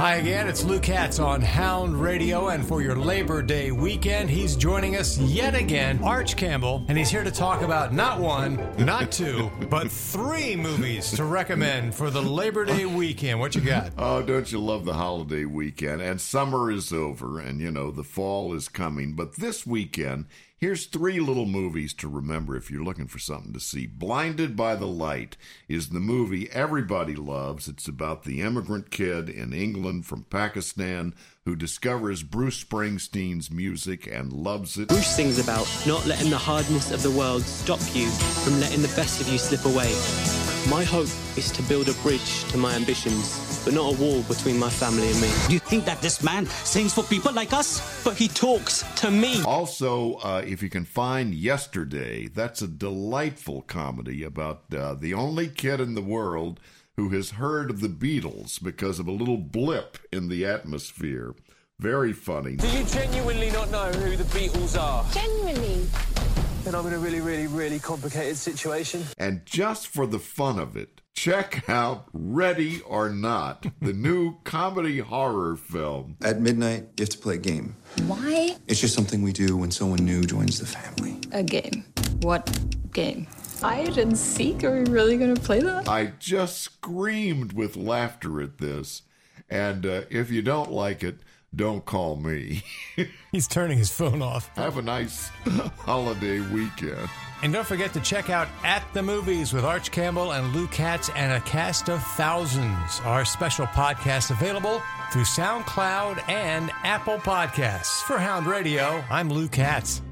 Hi again, it's Lou Katz on Hound Radio, and for your Labor Day weekend, he's joining us yet again, Arch Campbell, and he's here to talk about not one, not two, but three movies to recommend for the Labor Day weekend. What you got? Oh, don't you love the holiday weekend? And summer is over, and you know, the fall is coming. But this weekend, Here's three little movies to remember if you're looking for something to see. Blinded by the Light is the movie everybody loves. It's about the immigrant kid in England from Pakistan who discovers Bruce Springsteen's music and loves it. Bruce sings about not letting the hardness of the world stop you from letting the best of you slip away. My hope is to build a bridge to my ambitions, but not a wall between my family and me. Do you think that this man sings for people like us? But he talks to me. Also, uh, if you can find Yesterday, that's a delightful comedy about uh, the only kid in the world who has heard of the Beatles because of a little blip in the atmosphere. Very funny. Do you genuinely not know who the Beatles are? Genuinely. Then I'm in a really, really, really complicated situation. And just for the fun of it, check out Ready or Not, the new comedy horror film. At midnight, you have to play a game. Why? It's just something we do when someone new joins the family. A game. What game? Hide and seek? Are we really going to play that? I just screamed with laughter at this. And uh, if you don't like it, don't call me. He's turning his phone off. Have a nice holiday weekend. And don't forget to check out At the Movies with Arch Campbell and Lou Katz and a cast of thousands. Our special podcast available through SoundCloud and Apple Podcasts. For Hound Radio, I'm Lou Katz.